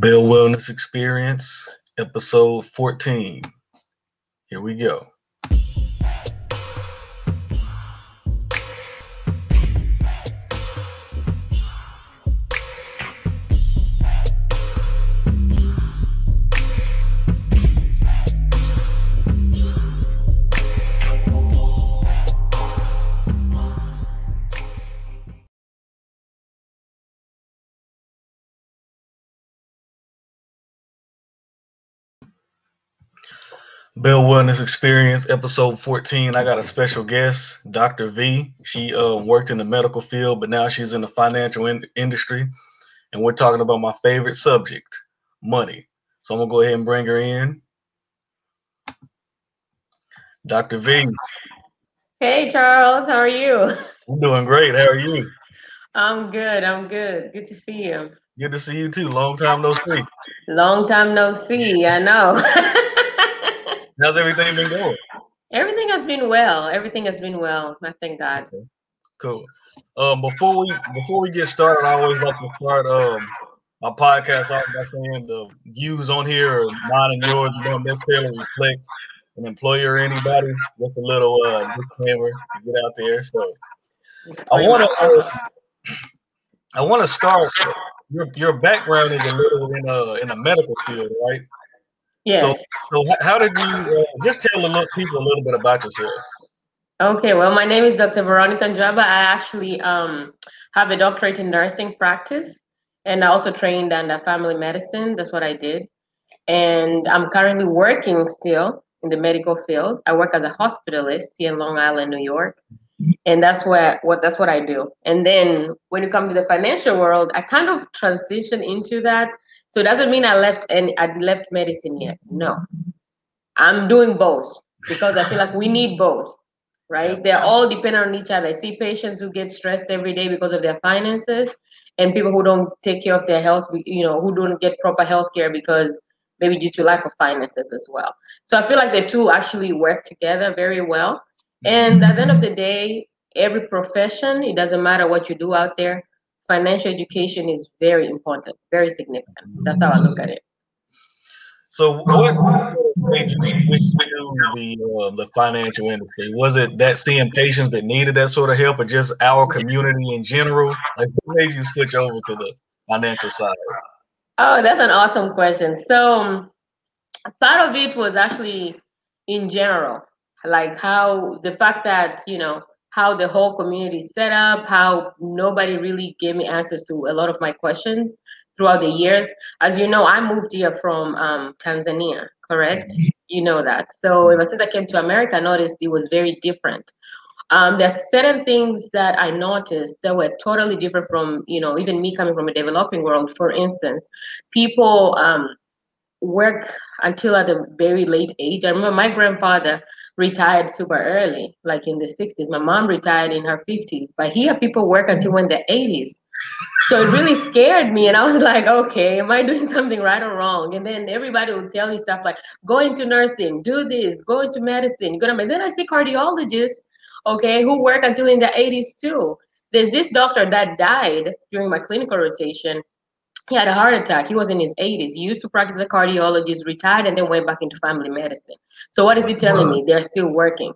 Bell Wellness Experience, episode 14. Here we go. Bell Wellness Experience, episode 14. I got a special guest, Dr. V. She uh, worked in the medical field, but now she's in the financial in- industry. And we're talking about my favorite subject, money. So I'm going to go ahead and bring her in. Dr. V. Hey, Charles. How are you? I'm doing great. How are you? I'm good. I'm good. Good to see you. Good to see you too. Long time no see. Long time no see. I know. How's everything been going? Everything has been well. Everything has been well. I thank God. Okay. Cool. Um, before we before we get started, I always like to start um my podcast off by saying the views on here are mine and yours don't necessarily reflect an employer or anybody. Just a little uh disclaimer to get out there. So I want to uh, I want to start. Your your background is a little in a in a medical field, right? Yes. So, so how did you uh, just tell the little people a little bit about yourself? Okay. Well, my name is Dr. Veronica Njaba. I actually um, have a doctorate in nursing practice, and I also trained under family medicine. That's what I did, and I'm currently working still in the medical field. I work as a hospitalist here in Long Island, New York, and that's where what that's what I do. And then when you come to the financial world, I kind of transition into that so it doesn't mean I left and I left medicine yet. No, I'm doing both because I feel like we need both, right? They're all dependent on each other. I see patients who get stressed every day because of their finances, and people who don't take care of their health, you know, who don't get proper health care because maybe due to lack of finances as well. So I feel like the two actually work together very well. And at the end of the day, every profession, it doesn't matter what you do out there, financial education is very important, very significant. That's how I look at it. So, what made you switch to the uh, the financial industry? Was it that seeing patients that needed that sort of help, or just our community in general? Like, what made you switch over to the financial side? Oh, that's an awesome question. So, um, part of it was actually in general, like how the fact that you know how the whole community set up, how nobody really gave me answers to a lot of my questions throughout the years. As you know, I moved here from um, Tanzania, correct? You know that. So ever since I came to America, I noticed it was very different. Um, there's certain things that I noticed that were totally different from, you know, even me coming from a developing world. For instance, people um, work until at a very late age. I remember my grandfather retired super early, like in the 60s. My mom retired in her 50s, but here people work until in the 80s. So it really scared me. And I was like, okay, am I doing something right or wrong? And then everybody would tell me stuff like, go into nursing, do this, go into medicine. Go to, and then I see cardiologists, okay, who work until in the 80s too. There's this doctor that died during my clinical rotation he had a heart attack. He was in his 80s. He used to practice as a cardiologist, retired, and then went back into family medicine. So what is he telling me? They're still working.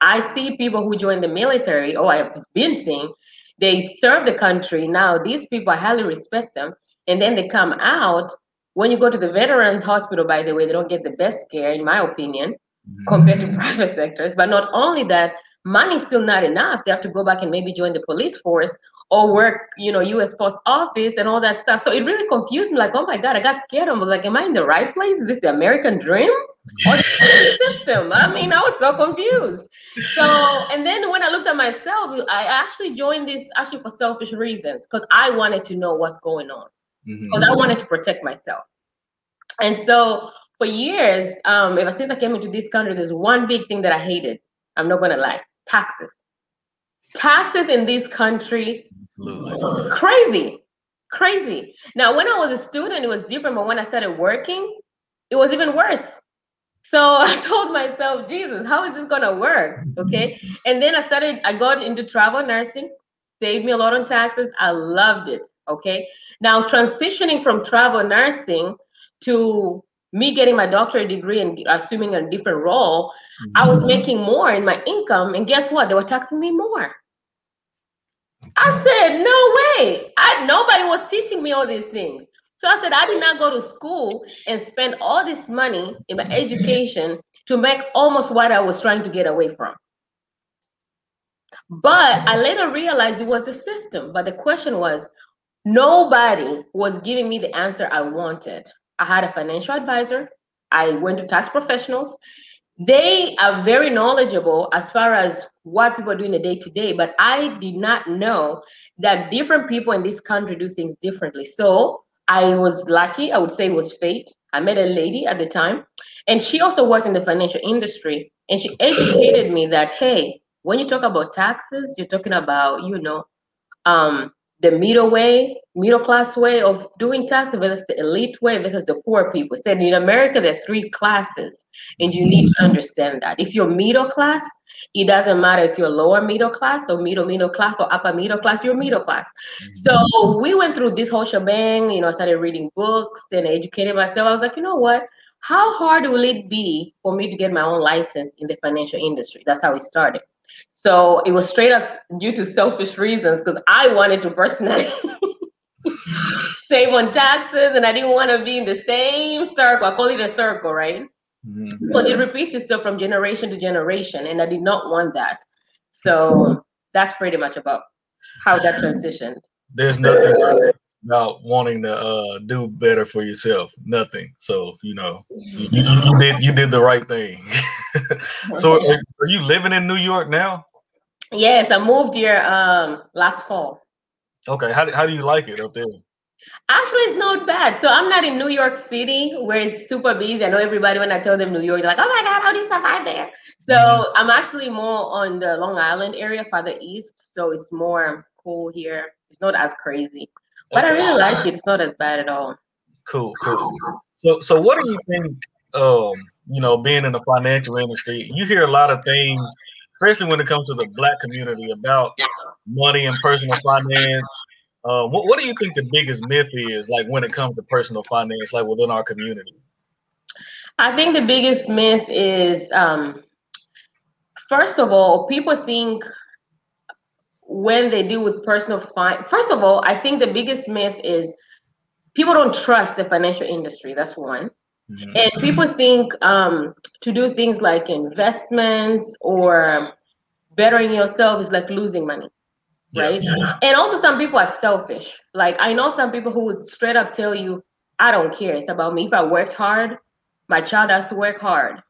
I see people who join the military, or I've been seeing, they serve the country. Now, these people, I highly respect them. And then they come out. When you go to the veterans hospital, by the way, they don't get the best care, in my opinion, mm-hmm. compared to private sectors. But not only that, money's still not enough. They have to go back and maybe join the police force or work, you know, U.S. Post Office and all that stuff. So it really confused me. Like, oh my God, I got scared. I was like, am I in the right place? Is this the American dream or the system? I mean, I was so confused. So, and then when I looked at myself, I actually joined this actually for selfish reasons because I wanted to know what's going on because mm-hmm. I wanted to protect myself. And so for years, um, ever since I came into this country, there's one big thing that I hated. I'm not gonna lie, taxes. Taxes in this country Absolutely. Crazy. Crazy. Now, when I was a student, it was different, but when I started working, it was even worse. So I told myself, Jesus, how is this gonna work? Okay. And then I started, I got into travel nursing, saved me a lot on taxes. I loved it. Okay. Now, transitioning from travel nursing to me getting my doctorate degree and assuming a different role, mm-hmm. I was mm-hmm. making more in my income. And guess what? They were taxing me more. I said, no way. I nobody was teaching me all these things. So I said, I did not go to school and spend all this money in my education to make almost what I was trying to get away from. But I later realized it was the system. But the question was, nobody was giving me the answer I wanted. I had a financial advisor. I went to tax professionals. They are very knowledgeable as far as what people are doing the day to day, but I did not know that different people in this country do things differently. So I was lucky, I would say it was fate. I met a lady at the time, and she also worked in the financial industry, and she educated me that, hey, when you talk about taxes, you're talking about, you know, um, the middle way, middle class way of doing taxes versus the elite way versus the poor people. Said in America, there are three classes, and you need to understand that. If you're middle class, it doesn't matter if you're lower middle class or middle middle class or upper middle class, you're middle class. Mm-hmm. So we went through this whole shebang, you know, I started reading books and educating myself. I was like, you know what? How hard will it be for me to get my own license in the financial industry? That's how it started. So it was straight up due to selfish reasons because I wanted to personally save on taxes and I didn't want to be in the same circle. I call it a circle, right? Mm-hmm. It repeats itself from generation to generation, and I did not want that. So that's pretty much about how that transitioned. There's nothing about wanting to uh, do better for yourself. Nothing. So you know, you, you, you did you did the right thing. so are, are, you living in New York now? Yes, I moved here um last fall. Okay, how how do you like it up there? Actually, it's not bad. So I'm not in New York City where it's super busy. I know everybody when I tell them New York, they're like, "Oh my God, how do you survive there?" So mm-hmm. I'm actually more on the Long Island area, farther east. So it's more cool here. It's not as crazy, but okay. I really like it. It's not as bad at all. Cool, cool. So, so what do you think? Um, you know, being in the financial industry, you hear a lot of things, especially when it comes to the black community, about money and personal finance uh, what, what do you think the biggest myth is, like when it comes to personal finance, like within our community? I think the biggest myth is, um, first of all, people think when they deal with personal finance. First of all, I think the biggest myth is people don't trust the financial industry. That's one. Mm-hmm. And people think um, to do things like investments or bettering yourself is like losing money right? Yeah. And also, some people are selfish. Like, I know some people who would straight up tell you, I don't care. It's about me. If I worked hard, my child has to work hard.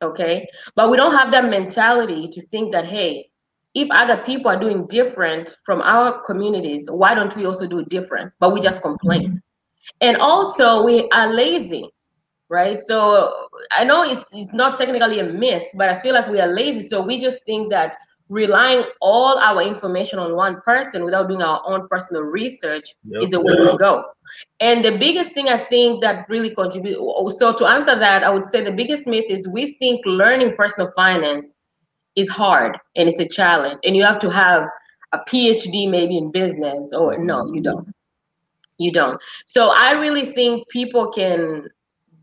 Okay. But we don't have that mentality to think that, hey, if other people are doing different from our communities, why don't we also do different? But we just complain. Mm-hmm. And also, we are lazy, right? So I know it's, it's not technically a myth, but I feel like we are lazy. So we just think that relying all our information on one person without doing our own personal research yep. is the way to go. And the biggest thing I think that really contributes, oh, so to answer that, I would say the biggest myth is we think learning personal finance is hard and it's a challenge, and you have to have a PhD maybe in business, or mm-hmm. no, you don't. You don't. So I really think people can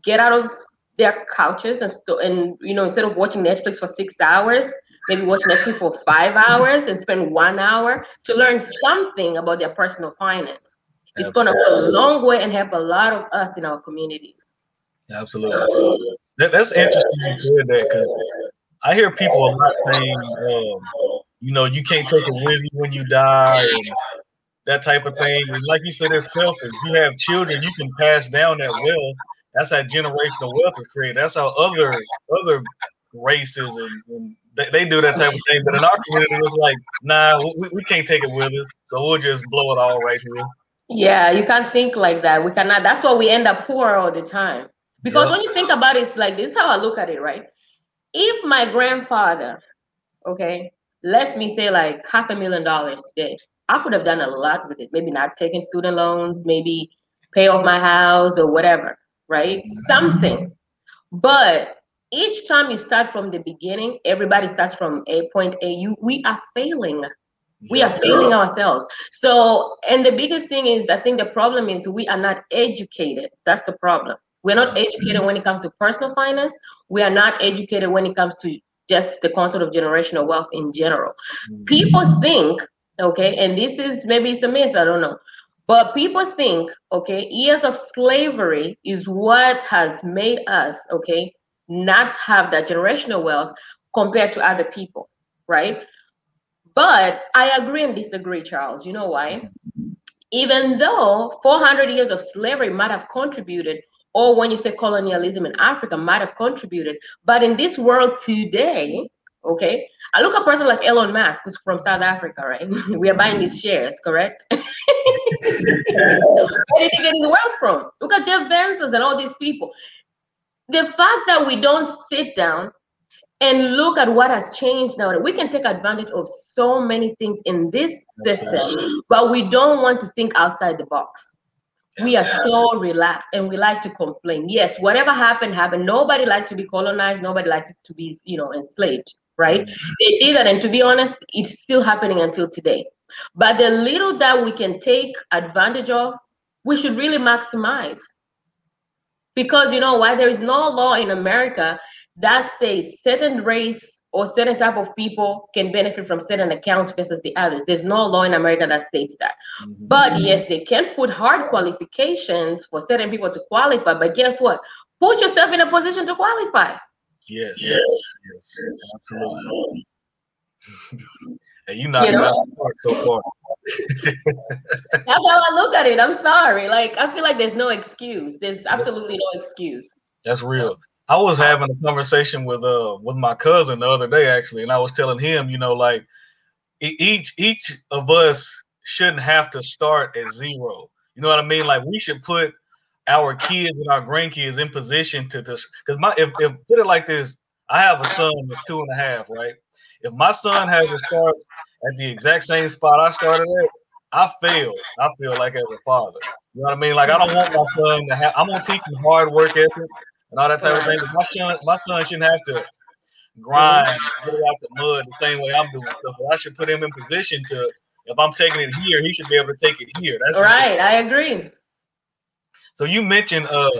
get out of their couches and, st- and you know instead of watching Netflix for six hours, maybe watch Netflix for five hours and spend one hour to learn something about their personal finance. It's going to go a long way and help a lot of us in our communities. Absolutely. That, that's interesting you said that because I hear people a lot saying, um, you know, you can't take it with you when you die and that type of thing. And like you said, it's selfish. You have children, you can pass down that wealth. That's how generational wealth is created. That's how other other races and, and they, they, do that type of thing. But in our community, it's like, nah, we, we can't take it with us, so we'll just blow it all right here. Yeah, you can't think like that. We cannot. That's why we end up poor all the time. Because when you think about it, it's like this is how I look at it, right? If my grandfather, okay, left me say like half a million dollars today, I could have done a lot with it. Maybe not taking student loans, maybe pay off my house or whatever, right? Mm-hmm. Something. But each time you start from the beginning, everybody starts from a point A. You we are failing. We are failing ourselves. So, and the biggest thing is, I think the problem is we are not educated. That's the problem. We're not educated when it comes to personal finance. We are not educated when it comes to just the concept of generational wealth in general. Mm-hmm. People think, okay, and this is maybe it's a myth, I don't know. But people think, okay, years of slavery is what has made us, okay, not have that generational wealth compared to other people, right? But I agree and disagree, Charles. You know why? Mm-hmm. Even though 400 years of slavery might have contributed, or when you say colonialism in Africa might have contributed, but in this world today, okay, I look at a person like Elon Musk, who's from South Africa, right? we are buying his mm-hmm. shares, correct? Where did he get his wealth from? Look at Jeff Bezos and all these people. The fact that we don't sit down and look at what has changed now. We can take advantage of so many things in this system, but we don't want to think outside the box. We are so relaxed and we like to complain. Yes, whatever happened, happened. Nobody liked to be colonized. Nobody liked to be, you know, enslaved, right? Mm-hmm. They did that. And to be honest, it's still happening until today. But the little that we can take advantage of, we should really maximize. Because you know why? There is no law in America that states certain race or certain type of people can benefit from certain accounts versus the others. There's no law in America that states that. Mm-hmm. But yes, they can put hard qualifications for certain people to qualify. But guess what? Put yourself in a position to qualify. Yes, yes, yes, absolutely. And you not you know? so far. That's how I look at it. I'm sorry. Like I feel like there's no excuse. There's absolutely no excuse. That's real. I was having a conversation with uh with my cousin the other day actually, and I was telling him, you know, like each each of us shouldn't have to start at zero. You know what I mean? Like we should put our kids and our grandkids in position to just because my if, if put it like this, I have a son that's two and a half, right? If my son has to start at the exact same spot I started at, I failed. I feel like as a father. You know what I mean? Like I don't want my son to have. I'm gonna teach him hard work ethic and all that type of thing. But my son, my son shouldn't have to grind, get out the mud the same way I'm doing stuff. But I should put him in position to, if I'm taking it here, he should be able to take it here. That's right. I agree. So you mentioned uh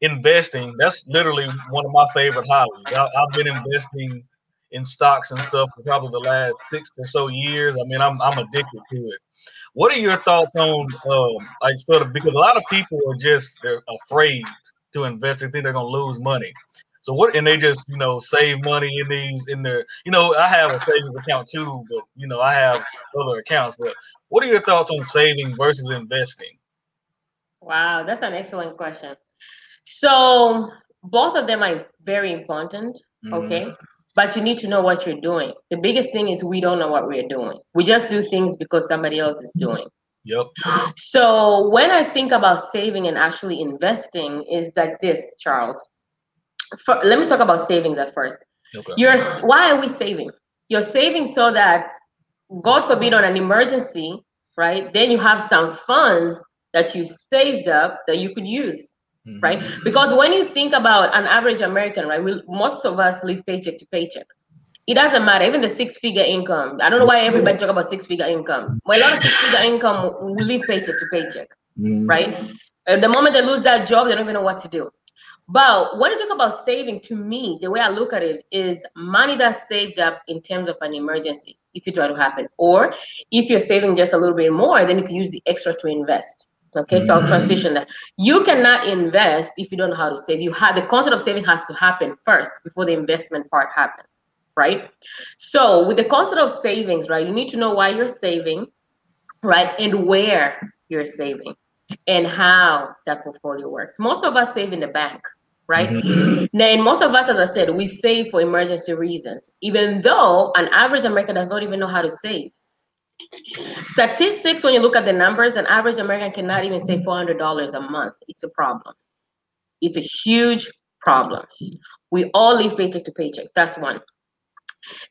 investing. That's literally one of my favorite hobbies. I, I've been investing in stocks and stuff for probably the last six or so years. I mean, I'm I'm addicted to it. What are your thoughts on um like sort of because a lot of people are just they're afraid to invest. They think they're gonna lose money. So what? And they just you know save money in these in their you know I have a savings account too, but you know I have other accounts. But what are your thoughts on saving versus investing? Wow, that's an excellent question. So both of them are very important. Mm-hmm. Okay. But you need to know what you're doing. The biggest thing is we don't know what we're doing. We just do things because somebody else is mm-hmm. doing. Yep. So when I think about saving and actually investing, is like this, Charles. For, let me talk about savings at first. Okay. You're why are we saving? You're saving so that, God forbid, on an emergency, right? Then you have some funds that you saved up that you could use, mm-hmm. right? Because when you think about an average American, right, we, most of us live paycheck to paycheck it doesn't matter. Even the six figure income. I don't know why everybody talk about six figure income. Well, a lot of six figure income we live paycheck to paycheck, mm. right? the moment they lose that job, they don't even know what to do. But when you talk about saving, to me, the way I look at it is money that's saved up in terms of an emergency, if it were to happen, or if you're saving just a little bit more, then you can use the extra to invest. Okay, so I'll mm-hmm. transition that. You cannot invest if you don't know how to save. You have the concept of saving has to happen first before the investment part happens right? So with the concept of savings, right, you need to know why you're saving, right, and where you're saving and how that portfolio works. Most of us save in the bank, right? Mm-hmm. Now, and most of us, as I said, we save for emergency reasons, even though an average American does not even know how to save. Statistics, when you look at the numbers, an average American cannot even save $400 a month. It's a problem. It's a huge problem. We all live paycheck to paycheck. That's one.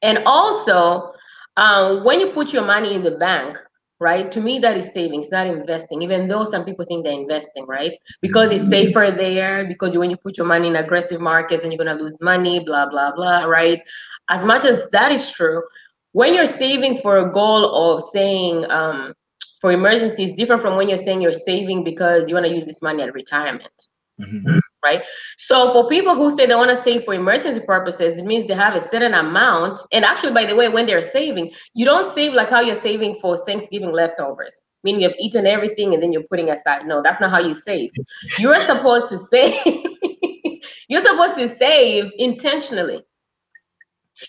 And also, um, when you put your money in the bank, right? To me, that is savings, not investing. Even though some people think they're investing, right? Because it's safer there. Because when you put your money in aggressive markets, and you're gonna lose money, blah blah blah, right? As much as that is true, when you're saving for a goal of saying um, for emergencies, different from when you're saying you're saving because you want to use this money at retirement. Mm-hmm. Right. So for people who say they want to save for emergency purposes, it means they have a certain amount. And actually, by the way, when they're saving, you don't save like how you're saving for Thanksgiving leftovers, meaning you've eaten everything and then you're putting aside. No, that's not how you save. You're supposed to save. you're supposed to save intentionally.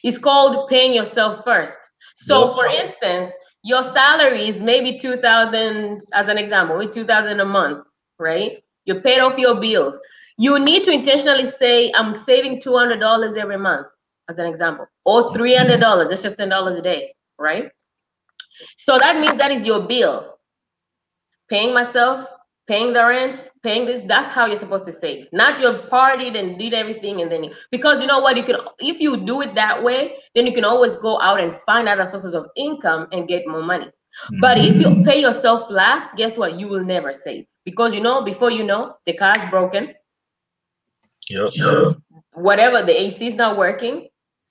It's called paying yourself first. So, yep. for instance, your salary is maybe 2000 as an example, maybe 2000 a month, right? You paid off your bills. You need to intentionally say, I'm saving $200 every month, as an example, or $300. That's just $10 a day, right? So that means that is your bill. Paying myself, paying the rent, paying this. That's how you're supposed to save. Not you've partied and did everything and then you, because you know what you can if you do it that way, then you can always go out and find other sources of income and get more money. Mm-hmm. But if you pay yourself last, guess what? You will never save because you know before you know the car's broken. Yep. yep. Whatever the AC is not working,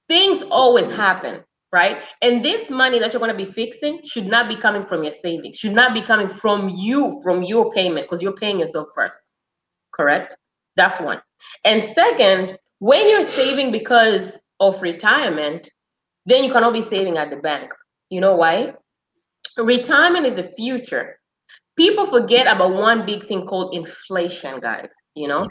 things always happen right? And this money that you're going to be fixing should not be coming from your savings, should not be coming from you, from your payment, because you're paying yourself first. Correct? That's one. And second, when you're saving because of retirement, then you cannot be saving at the bank. You know why? Retirement is the future. People forget about one big thing called inflation, guys. You know,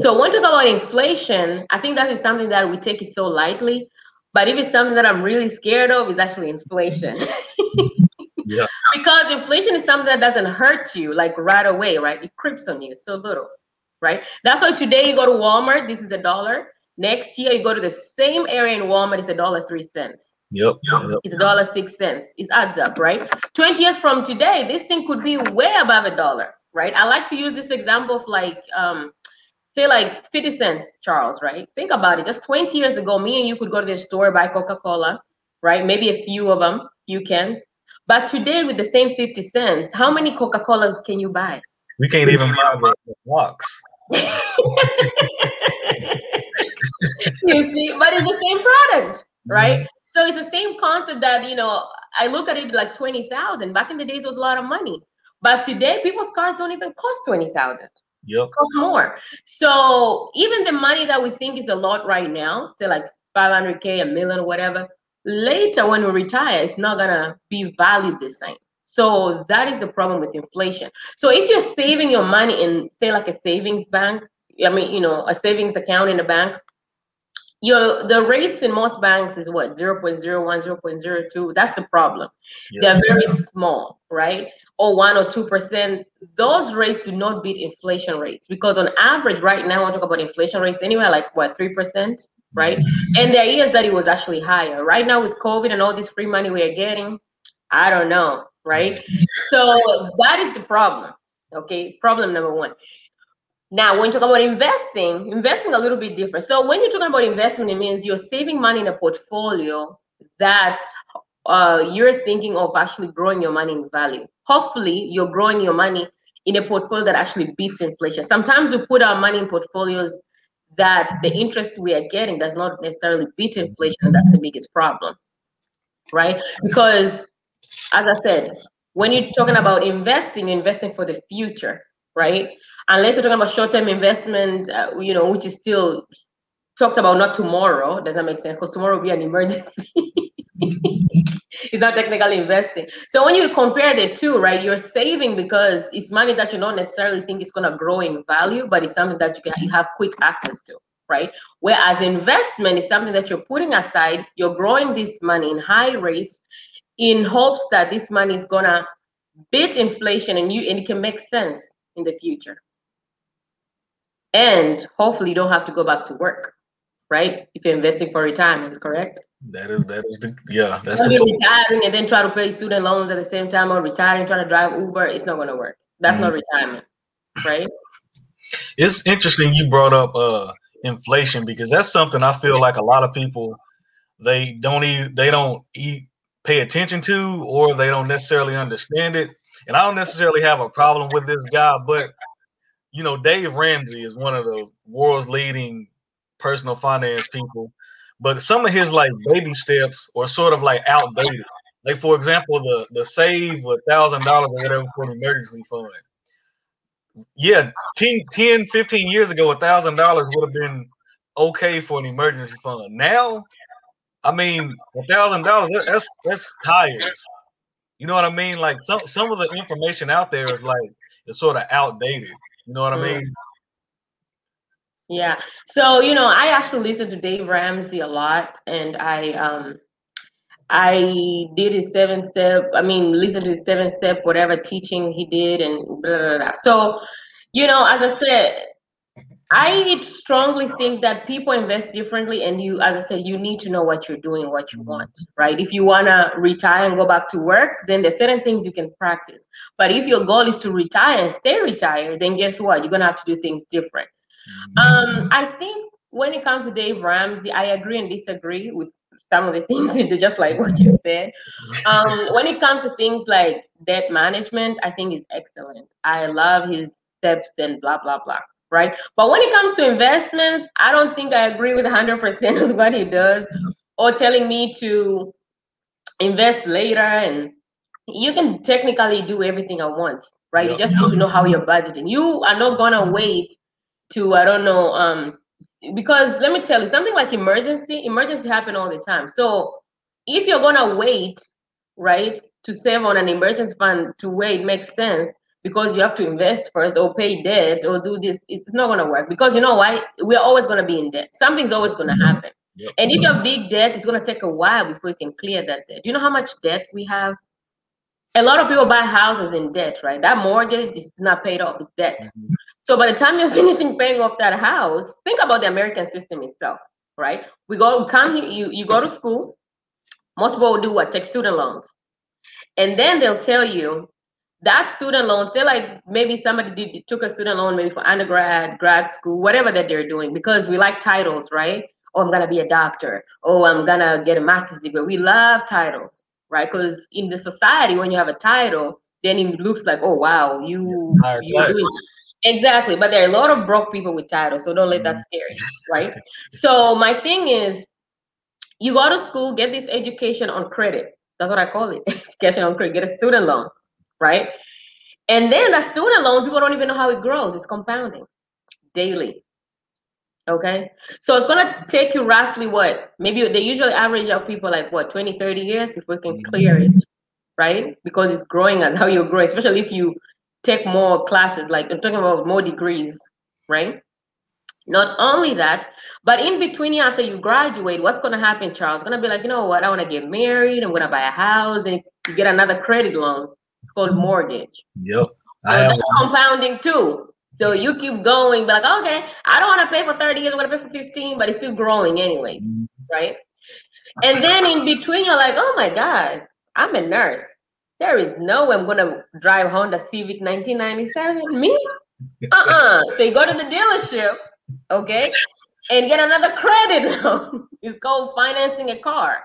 so when you talk about inflation, I think that is something that we take it so lightly but if it's something that I'm really scared of, it's actually inflation. yeah. Because inflation is something that doesn't hurt you like right away, right? It creeps on you so little, right? That's why today you go to Walmart, this is a dollar. Next year you go to the same area in Walmart, it's a dollar three cents. Yep. yep. It's a dollar six cents. It adds up, right? 20 years from today, this thing could be way above a dollar, right? I like to use this example of like um, say like 50 cents, Charles, right? Think about it. Just 20 years ago, me and you could go to the store, buy Coca-Cola, right? Maybe a few of them, few cans. But today, with the same 50 cents, how many Coca-Colas can you buy? We can't even buy the box. you see, but it's the same product, right? Mm-hmm. So it's the same concept that, you know, I look at it like 20,000. Back in the days, it was a lot of money. But today, people's cars don't even cost 20,000. Yep. Cost more. So even the money that we think is a lot right now, still like 500k, a million, whatever. Later, when we retire, it's not gonna be valued the same. So that is the problem with inflation. So if you're saving your money in, say, like a savings bank, I mean, you know, a savings account in a bank, your the rates in most banks is what 0 0.01 0.02 that's the problem yeah. they're very small right or 1 or 2 percent those rates do not beat inflation rates because on average right now i talk about inflation rates anywhere like what 3 percent right mm-hmm. and there are years that it was actually higher right now with covid and all this free money we are getting i don't know right so that is the problem okay problem number one now, when you talk about investing, investing a little bit different. So when you're talking about investment, it means you're saving money in a portfolio that uh, you're thinking of actually growing your money in value. Hopefully, you're growing your money in a portfolio that actually beats inflation. Sometimes we put our money in portfolios that the interest we are getting does not necessarily beat inflation. That's the biggest problem, right? Because, as I said, when you're talking about investing, investing for the future, right? unless you're talking about short-term investment, uh, you know, which is still talks about not tomorrow. Does that make sense? Because tomorrow will be an emergency. it's not technically investing. So when you compare the two, right, you're saving because it's money that you don't necessarily think is to grow in value, but it's something that you can you have quick access to, right? Whereas investment is something that you're putting aside. You're growing this money in high rates in hopes that this money is gonna beat inflation and you and it can make sense in the future and hopefully you don't have to go back to work right if you're investing for retirement correct that is that is the yeah that's the retiring and then try to pay student loans at the same time or retiring trying to drive uber it's not going to work that's mm-hmm. not retirement right it's interesting you brought up uh inflation because that's something i feel like a lot of people they don't even they don't eat pay attention to or they don't necessarily understand it and i don't necessarily have a problem with this guy but you know, Dave Ramsey is one of the world's leading personal finance people. But some of his like baby steps are sort of like outdated. Like for example, the the save a thousand dollars or whatever for an emergency fund. Yeah, 10, 10 15 years ago, a thousand dollars would have been okay for an emergency fund. Now, I mean, a thousand dollars that's that's tires. You know what I mean? Like some some of the information out there is like it's sort of outdated. You know what I mean? Yeah. So, you know, I actually listen to Dave Ramsey a lot and I um I did his seven step, I mean, listen to his seven step, whatever teaching he did and blah, blah, blah. So, you know, as I said, I strongly think that people invest differently, and you, as I said, you need to know what you're doing, what you want, right? If you want to retire and go back to work, then there's certain things you can practice. But if your goal is to retire and stay retired, then guess what? You're gonna have to do things different. Um, I think when it comes to Dave Ramsey, I agree and disagree with some of the things, just like what you said. Um, when it comes to things like debt management, I think he's excellent. I love his steps and blah blah blah right? But when it comes to investments, I don't think I agree with 100% of what he does or telling me to invest later. And you can technically do everything at once, right? Yep. You just need to know how you're budgeting. You are not going to wait to, I don't know, um, because let me tell you something like emergency, emergency happen all the time. So if you're to wait, right, to save on an emergency fund to wait makes sense because you have to invest first or pay debt or do this it's not to work because you know why we're always to be in debt something's always to mm-hmm. happen yep. and if you have big debt it's to take a while before you can clear that debt do you know how much debt we have a lot of people buy houses in debt right that mortgage is not paid off it's debt mm-hmm. So by the time you're finishing paying off that house think about the american system itself right we go we come here you, you go to school most people will do what take student loans and then they'll tell you that student loan, say like maybe somebody did took a student loan maybe for undergrad, grad school, whatever that they're doing, because we like titles, right? Oh, I'm gonna be a doctor. Oh, I'm gonna get a master's degree. We love titles, right? Because in the society, when you have a title, then it looks like, oh wow, you you doing exactly. But there are a lot of broke people with titles, so don't let that mm. scare you, right? so my thing is, you go to school, get this education on credit. That's what I call it, education on credit. Get a student loan right? And then the student loan, people don't even know how it grows. It's compounding daily. Okay. So it's to take you roughly what? Maybe they usually average out people like what, 20, 30 years before you can clear it, mm-hmm. right? Because it's growing as how you grow, especially if you take more classes, like I'm talking about more degrees, right? Not only that, but in between after you graduate, what's going to happen, Charles? It's to be like, you know what? I want to get married. I'm going to buy a house. and you get another credit loan. It's called mortgage. Yep. So that's compounding too. So you keep going, but like, okay, I don't want to pay for 30 years, I want to pay for 15, but it's still growing anyways, mm-hmm. right? And then in between, you're like, oh my God, I'm a nurse. There is no way I'm gonna drive Honda Civic 1997. Me? Uh-uh. so you go to the dealership, okay, and get another credit loan. it's called financing a car.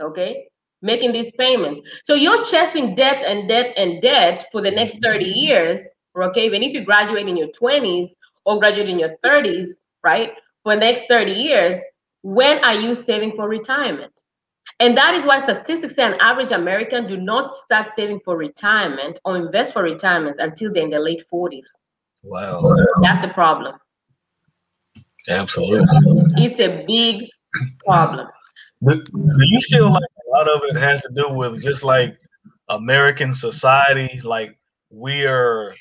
Okay making these payments. So you're chasing debt and debt and debt for the next 30 years, okay? Even if you graduate in your 20s or graduate in your 30s, right? For the next 30 years, when are you saving for retirement? And that is why statistics say an average American do not start saving for retirement or invest for retirement until they're in their late 40s. Wow. That's a problem. Absolutely. It's a big problem. Do, do you feel like a lot of it has to do with just like American society? Like we are,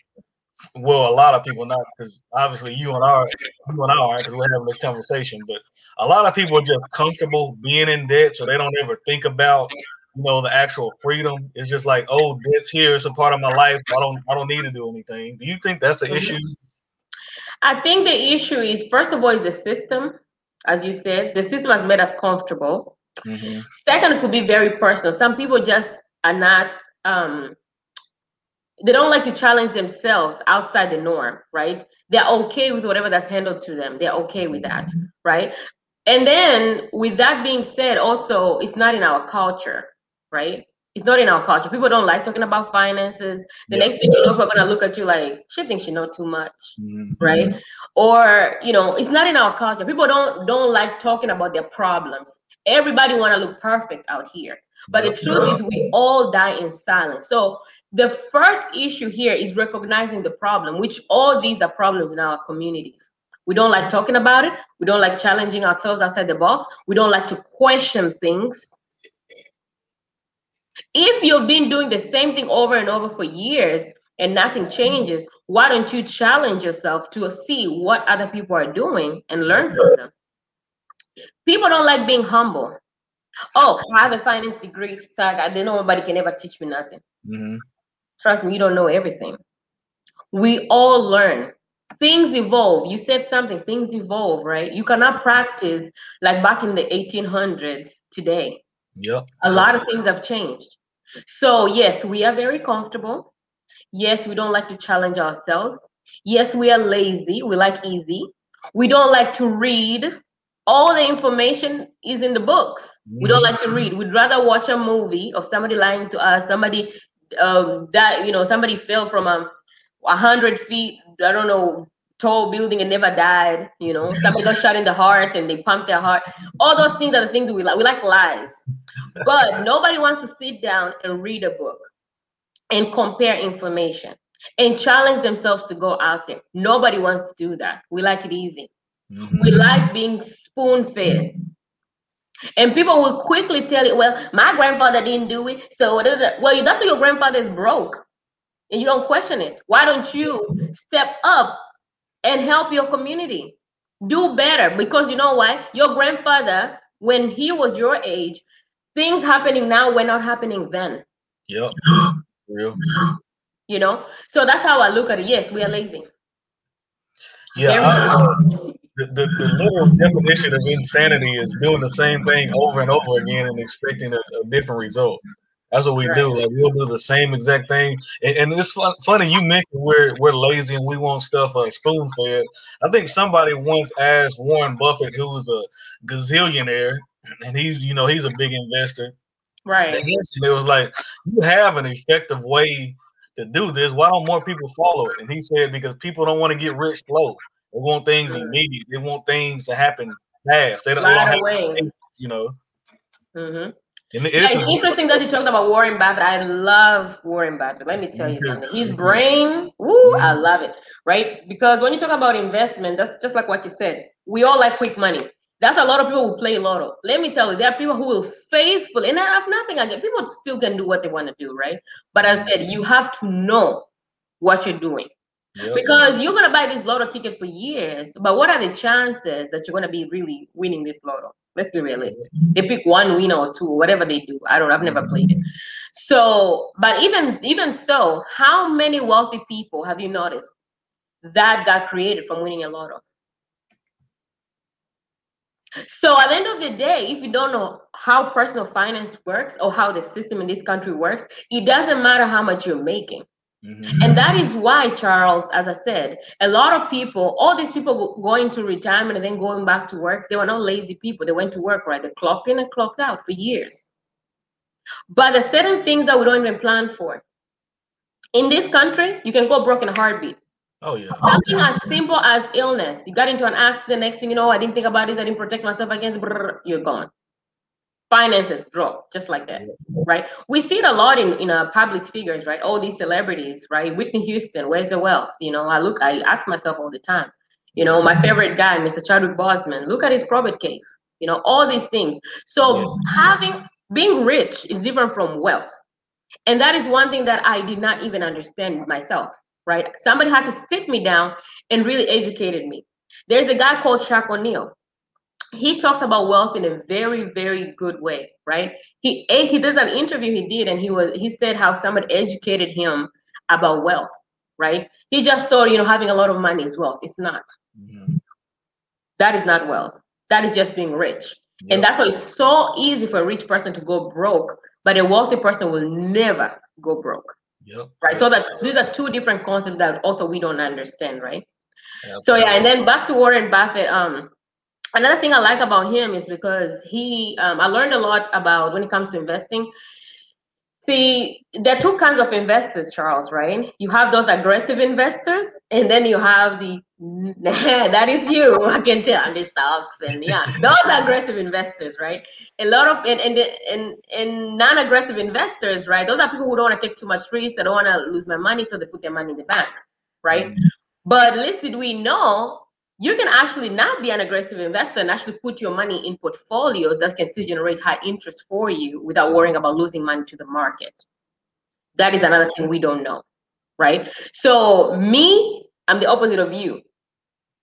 well, a lot of people not because obviously you and I, you and I are because we're having this conversation. But a lot of people are just comfortable being in debt, so they don't ever think about you know the actual freedom. It's just like, oh, debt's here. It's a part of my life. I don't, I don't need to do anything. Do you think that's an issue? I think the issue is first of all is the system as you said, the system has made us comfortable. Mm-hmm. Second, it could be very personal. Some people just are not, um, they don't like to challenge themselves outside the norm, right? They're okay with whatever that's handled to them. They're okay with that, mm-hmm. right? And then, with that being said, also, it's not in our culture, right? It's not in our culture. People don't like talking about finances. The yeah. next thing you know, people are gonna look at you like she thinks she know too much, mm-hmm. right? Or you know, it's not in our culture. People don't don't like talking about their problems. Everybody want to look perfect out here, but the truth is, we all die in silence. So the first issue here is recognizing the problem, which all these are problems in our communities. We don't like talking about it. We don't like challenging ourselves outside the box. We don't like to question things. If you've been doing the same thing over and over for years and nothing changes, why don't you challenge yourself to see what other people are doing and learn from them? People don't like being humble. Oh, I have a finance degree, so I, know nobody can ever teach me nothing. Mm-hmm. Trust me, you don't know everything. We all learn things evolve. You said something, things evolve, right? You cannot practice like back in the 1800s today. Yeah. A lot of things have changed. So, yes, we are very comfortable. Yes, we don't like to challenge ourselves. Yes, we are lazy. We like easy. We don't like to read. All the information is in the books. Mm-hmm. We don't like to read. We'd rather watch a movie of somebody lying to us, somebody uh, that, you know, somebody fell from a 100 feet, I don't know, tall building and never died. You know, somebody got shot in the heart and they pumped their heart. All those things are the things we like. We like lies. But nobody wants to sit down and read a book and compare information and challenge themselves to go out there. Nobody wants to do that. We like it easy. Mm-hmm. We like being spoon fed. And people will quickly tell you, well, my grandfather didn't do it. So, well, that's why your grandfather is broke and you don't question it. Why don't you step up and help your community? Do better because you know why? Your grandfather, when he was your age, things happening now were not happening then. Yeah. Real. You know, so that's how I look at it. Yes, we are lazy. Yeah. I, the, the, the literal definition of insanity is doing the same thing over and over again and expecting a, a different result. That's what we right. do. Like we'll do the same exact thing. And, and it's fun, funny you mentioned we're we're lazy and we want stuff uh, spoon fed. I think somebody once asked Warren Buffett, who's a gazillionaire, and he's you know he's a big investor. Right. And it was like you have an effective way to do this. Why don't more people follow it? And he said because people don't want to get rich slow. They want things immediate. They want things to happen fast. They don't, they don't have, you know. Mm-hmm. Yeah, it's interesting that you talked about Warren Buffett. I love Warren Buffett. Let me tell you something. His brain, woo, I love it. Right? Because when you talk about investment, that's just like what you said. We all like quick money. That's a lot of people who play lotto. Let me tell you, there are people who will faithfully, and I have nothing against people still can do what they want to do, right? But I said you have to know what you're doing. Because you're gonna buy this lotto ticket for years, but what are the chances that you're gonna be really winning this lotto? Let's be realistic. They pick one winner or two, whatever they do. I don't. I've never played it. So, but even even so, how many wealthy people have you noticed that got created from winning a lotto? So at the end of the day, if you don't know how personal finance works or how the system in this country works, it doesn't matter how much you're making. Mm-hmm. And that is why, Charles, as I said, a lot of people, all these people going to retirement and then going back to work, they were not lazy people. They went to work, right? They clocked in and clocked out for years. But there's certain things that we don't even plan for. In this country, you can go broke in a heartbeat. Oh yeah. Something as simple as illness. You got into an accident. Next thing you know, I didn't think about this. I didn't protect myself against. Brrr, you're gone finances drop just like that right? We see it a lot in in uh, public figures right? All these celebrities right? Whitney houston where's the wealth? You know i look i ask myself all the time you know my favorite guy mr chadwick boseman look at his probate case you know all these things. So yeah. having being rich is different from wealth. And that is one thing that i did not even understand myself right? Somebody had to sit me down and really educated me. There's a guy called Shaq O'Neal he talks about wealth in a very very good way right? He he does an interview he did and he was he said how somebody educated him about wealth right? He just thought you know having a lot of money is wealth. It's not. Mm-hmm. that is not wealth. That is just being rich. Yep. and that's why it's so easy for a rich person to go broke but a wealthy person will never go broke yeah. right? So that these are two different concepts that also we don't understand right? So yeah and then back to warren buffett um another thing I like about him is because he, um, I learned a lot about when it comes to investing. See, there are two kinds of investors, Charles, right? You have those aggressive investors, and then you have the that is you. I can tell the stocks and yeah, those aggressive investors, right? A lot of and and and, and non-aggressive investors, right? Those are people who don't want to take too much risk. They don't want to lose my money, so they put their money in the bank, right? Mm-hmm. But little did we know you can actually not be an aggressive investor and actually put your money in portfolios that can still generate high interest for you without worrying about losing money to the market. That is another thing we don't know, right? So me, I'm the opposite of you,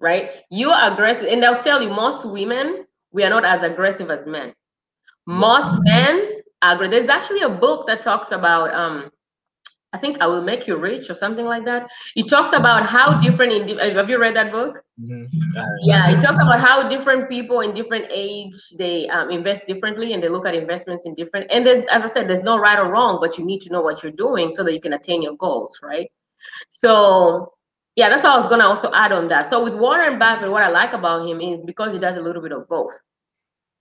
right? You are aggressive, and I'll tell you, most women we are not as aggressive as men. Most men are. There's actually a book that talks about um, I think I will make you rich or something like that. It talks about how different. Indi- have you read that book? Mm-hmm. Yeah, it talks about how different people in different age they um, invest differently and they look at investments in different. And there's, as I said, there's no right or wrong, but you need to know what you're doing so that you can attain your goals, right? So yeah, that's what I was gonna also add on that. So with Warren Buffett, what I like about him is because he does a little bit of both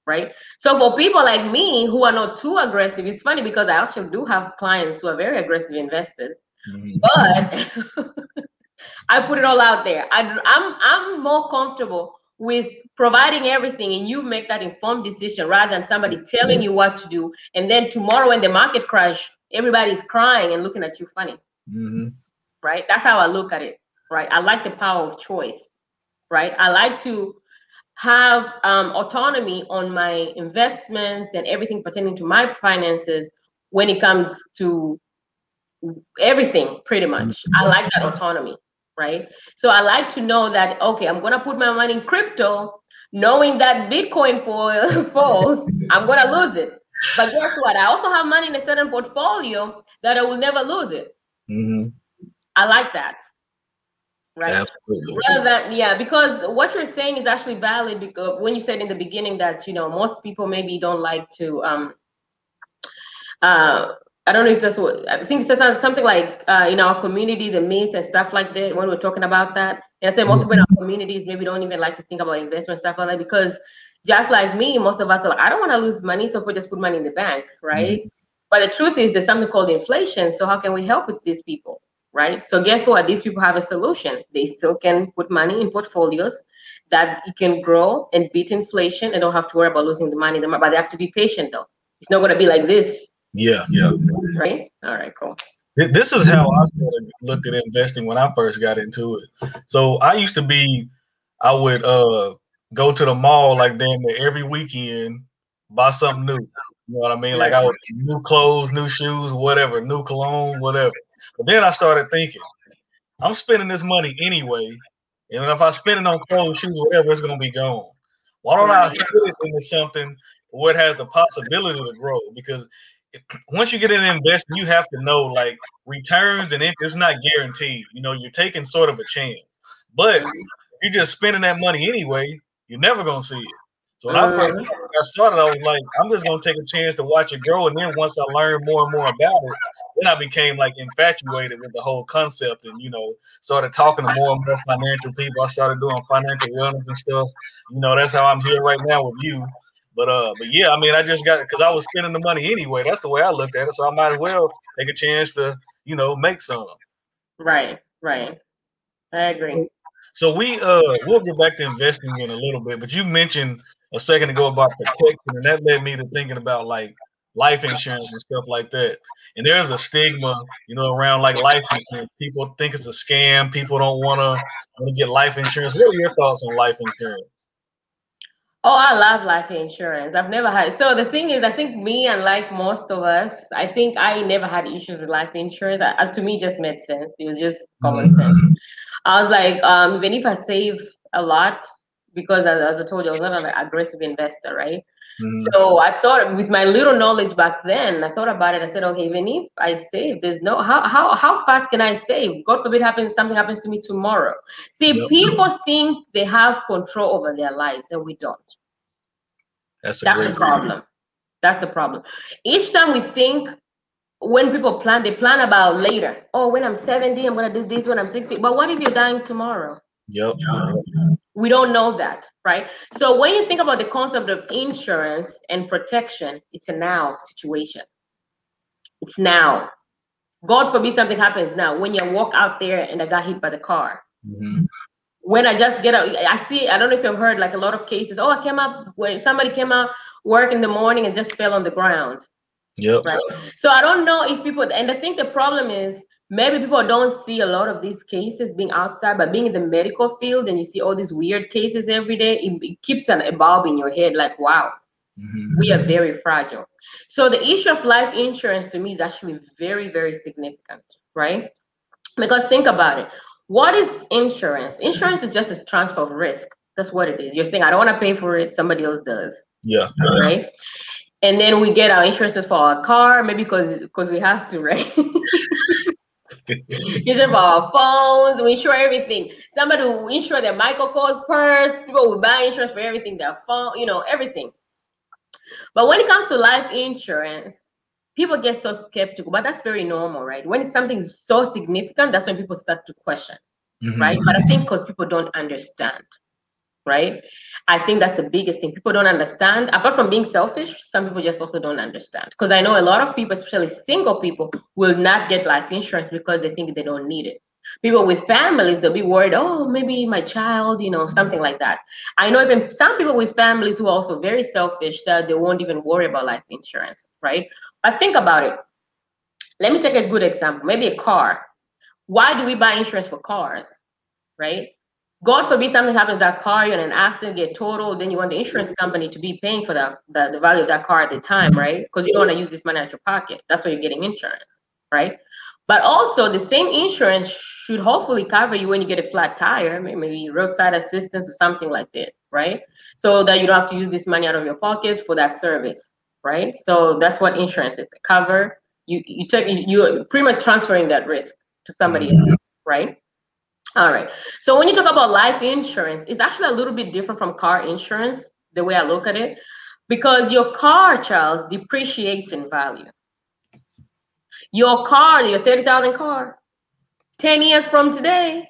right? So for people like me who are not too aggressive, it's funny because I actually do have clients who are very aggressive investors, mm-hmm. but I put it all out there. I, I'm I'm more comfortable with providing everything and you make that informed decision rather than somebody telling you what to do and then tomorrow when the market crash everybody's crying and looking at you funny mm-hmm. right that's how i look at it right i like the power of choice right i like to have um, autonomy on my investments and everything pertaining to my finances when it comes to everything pretty much. I like that autonomy right? So i like to know that okay i'm going to put my money in crypto knowing that bitcoin falls i'm going to lose it. But guess what? I also have money in a certain portfolio that i will never lose it. Mm-hmm. i like that right? Absolutely. Rather than yeah, because what you're saying is actually valid because when you said in the beginning that you know most people maybe don't like to um uh I don't know if that's what I think you said something like uh, in our community, the myths and stuff like that. When we're talking about that, and I said most people in our communities maybe don't even like to think about investment stuff like that because just like me, most of us are like, I don't want to lose money, so we just put money in the bank, right? Mm-hmm. But the truth is, there's something called inflation. So how can we help with these people? Right? So guess what? These people have a solution. They still can put money in portfolios that it can grow and beat inflation and don't have to worry about losing the money. But they have to be patient though. It's not going to be like this. Yeah, yeah. Right? All right, cool. This is how I looked at investing when I first got into it. So I used to be, I would uh go to the mall like damn near every weekend, buy something new. You know what I mean? Like I would new clothes, new shoes, whatever, new cologne, whatever. But then I started thinking, I'm spending this money anyway, and if I spend it on clothes, shoes, whatever, it's gonna be gone. Why don't I put it into something where it has the possibility to grow? Because once you get an investment, you have to know like returns and it's not guaranteed. You know, you're taking sort of a chance. But you're just spending that money anyway, you're never gonna see it. So when I uh-huh. first got started, I was like, I'm just gonna take a chance to watch it grow, and then once I learn more and more about it, then I became like infatuated with the whole concept, and you know, started talking to more and more financial people. I started doing financial wellness and stuff. You know, that's how I'm here right now with you. But uh, but yeah, I mean, I just got because I was spending the money anyway. That's the way I looked at it. So I might as well take a chance to, you know, make some. Right, right. I agree. So we uh we'll get back to investing in a little bit, but you mentioned a second ago about protection, and that led me to thinking about like life insurance and stuff like that. And there's a stigma, you know, around like life insurance. People think it's a scam. People don't want to want to get life insurance. What are your thoughts on life insurance? Oh, I love life insurance. I've never had. So the thing is, I think me, unlike most of us, I think I never had issues with life insurance. I, to me, just made sense. It was just common mm-hmm. sense. I was like, um, even if I save a lot, because as, as I told you, I was not an aggressive investor, right? Mm-hmm. So I thought with my little knowledge back then, I thought about it. I said, okay, even if I save, there's no how how how fast can I save? God forbid happens something happens to me tomorrow. See, yep. people think they have control over their lives, and we don't. That's, That's the problem. That's the problem. Each time we think when people plan, they plan about later. Oh, when I'm 70, I'm gonna do this when I'm 60. But what if you're dying tomorrow? Yep. We don't know that, right? So when you think about the concept of insurance and protection, it's a now situation. It's now. God forbid something happens now. When you walk out there and I got hit by the car. Mm-hmm. When I just get out, I see, I don't know if you've heard like a lot of cases. Oh, I came up when somebody came out work in the morning and just fell on the ground. Yep. Right. So I don't know if people, and I think the problem is maybe people don't see a lot of these cases being outside, but being in the medical field and you see all these weird cases every day, it, it keeps an bulb in your head like, wow, mm-hmm. we are very fragile. So the issue of life insurance to me is actually very, very significant, right? Because think about it. What is insurance? Insurance is just a transfer of risk. That's what it is. You're saying, I don't want to pay for it, somebody else does. Yeah. Right. And then we get our insurances for our car, maybe because because we have to, right? Insure for our phones, we insure everything. Somebody will insure their Michael Kors purse, people will buy insurance for everything, their phone, you know, everything. But when it comes to life insurance, people get so skeptical, but that's very normal, right? When it's something so significant, that's when people start to question, mm-hmm. right? But I think because people don't understand right? I think that's the biggest thing. People don't understand. Apart from being selfish, some people just also don't understand. Because I know a lot of people, especially single people, will not get life insurance because they think they don't need it. People with families, they'll be worried, oh, maybe my child, you know, something like that. I know even some people with families who are also very selfish that they won't even worry about life insurance, right? But think about it. Let me take a good example. Maybe a car. Why do we buy insurance for cars, right? God forbid something happens to that car, you're in an accident, get totaled, then you want the insurance company to be paying for that the, the value of that car at the time, right? Because you don't want to use this money out of your pocket. That's why you're getting insurance, right? But also the same insurance should hopefully cover you when you get a flat tire, maybe roadside assistance or something like that, right? So that you don't have to use this money out of your pocket for that service, right? So that's what insurance is cover. You you take you pretty much transferring that risk to somebody mm-hmm. else, right? All right. So when you talk about life insurance, it's actually a little bit different from car insurance, the way I look at it, because your car, Charles, depreciates in value. Your car, your 30,000 car, 10 years from today,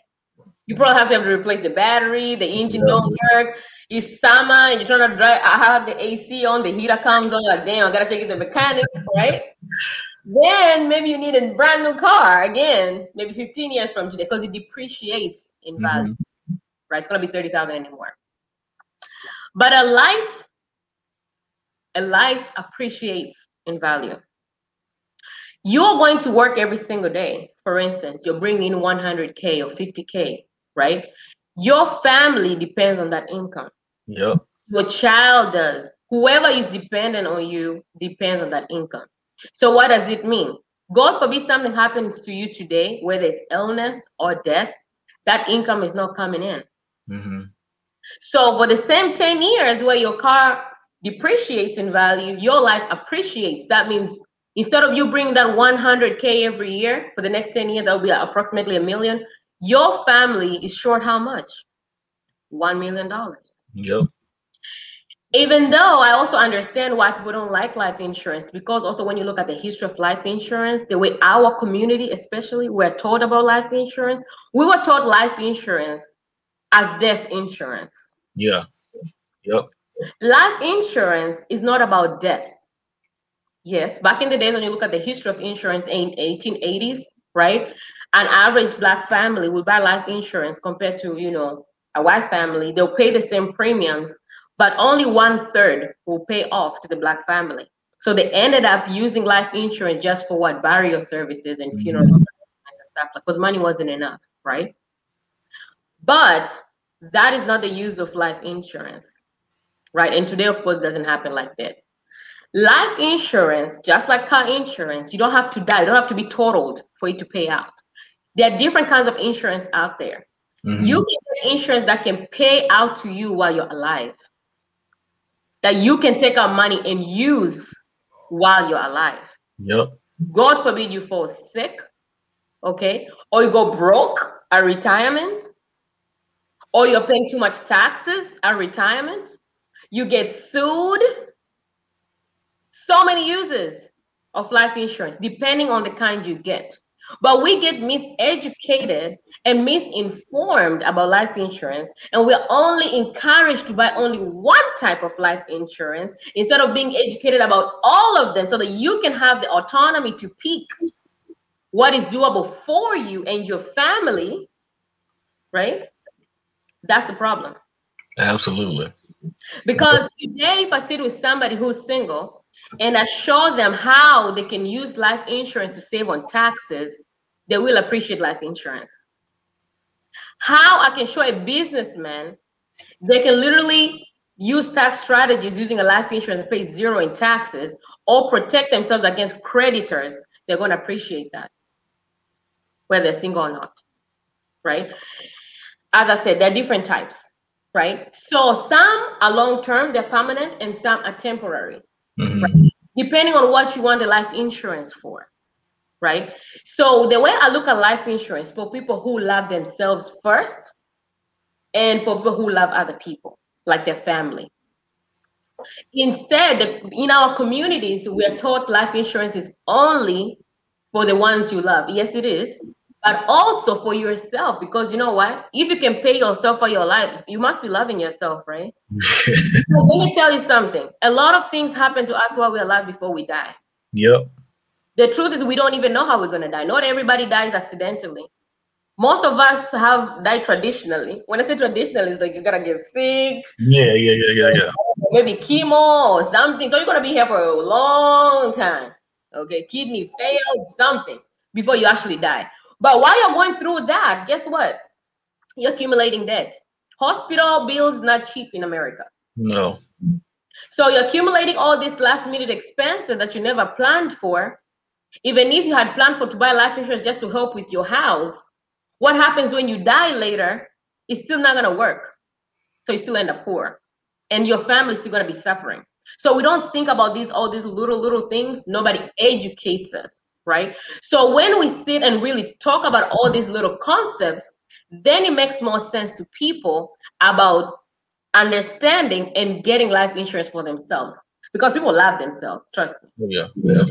you probably have to have to replace the battery, the engine yeah. don't work. It's summer and you're trying to drive. I have the AC on, the heater comes on, like damn, I gotta take it to the mechanic, right? Then maybe you need a brand new car again, maybe 15 years from today, because it depreciates in mm-hmm. value. Mm-hmm. Right? It's gonna be 30,000 anymore. But a life, a life appreciates in value. You're going to work every single day. For instance, you're bringing in 100K or 50K, right? Your family depends on that income. Yep. Your child does. Whoever is dependent on you depends on that income. So what does it mean? God forbid something happens to you today, whether it's illness or death, that income is not coming in. Mm-hmm. So for the same 10 years where your car depreciates in value, your life appreciates. That means instead of you bringing that 100K every year for the next 10 years, that'll be approximately a million. Your family is short how much? $1 million. Yep even though I also understand why people don't like life insurance, because also when you look at the history of life insurance, the way our community, especially, we're taught about life insurance, we were taught life insurance as death insurance. Yeah. Yep. Life insurance is not about death. Yes, back in the days when you look at the history of insurance in 1880s, right? An average black family would buy life insurance compared to, you know, a white family. They'll pay the same premiums but only one third will pay off to the black family. So they ended up using life insurance just for what burial services and funeral mm-hmm. and stuff like because money wasn't enough, right? But that is not the use of life insurance, right? And today, of course, doesn't happen like that. Life insurance, just like car insurance, you don't have to die, you don't have to be totaled for it to pay out. There are different kinds of insurance out there. Mm-hmm. You can get insurance that can pay out to you while you're alive that you can take our money and use while you're alive. Yep. God forbid you fall sick, okay, or you go broke at retirement, or you're paying too much taxes at retirement, you get sued. So many uses of life insurance, depending on the kind you get. But we get miseducated and misinformed about life insurance, and we're only encouraged to buy only one type of life insurance instead of being educated about all of them so that you can have the autonomy to pick what is doable for you and your family, right? That's the problem. Absolutely. Because today, if I sit with somebody who's single and I show them how they can use life insurance to save on taxes, they will appreciate life insurance. How I can show a businessman they can literally use tax strategies using a life insurance to pay zero in taxes or protect themselves against creditors, they're going to appreciate that, whether they're single or not. Right? As I said, there are different types right? So some are long term, they're permanent, and some are temporary, mm-hmm. right? depending on what you want the life insurance for, right? So the way I look at life insurance for people who love themselves first, and for people who love other people, like their family. Instead, in our communities, we're taught life insurance is only for the ones you love. Yes, it is but also for yourself because you know what? If you can pay yourself for your life you must be loving yourself right? So let me tell you something. A lot of things happen to us while we're alive before we die. Yep. The truth is we don't even know how we're going to die. Not everybody dies accidentally. Most of us have died traditionally. When i say traditionally it's like you're gonna get sick. Yeah yeah yeah yeah yeah. Maybe chemo or something. So you're gonna be here for a long time. Okay? Kidney failed something before you actually die but while you're going through that, guess what? You're accumulating debt. Hospital bills not cheap in America. No. So you're accumulating all these last minute expenses that you never planned for. Even if you had planned for to buy life insurance just to help with your house, what happens when you die later is still not gonna work. So you still end up poor. And your family's still gonna be suffering. So we don't think about these all these little little things. Nobody educates us right? So when we sit and really talk about all these little concepts, then it makes more sense to people about understanding and getting life insurance for themselves because people love themselves. Trust me. Oh, yeah. yeah.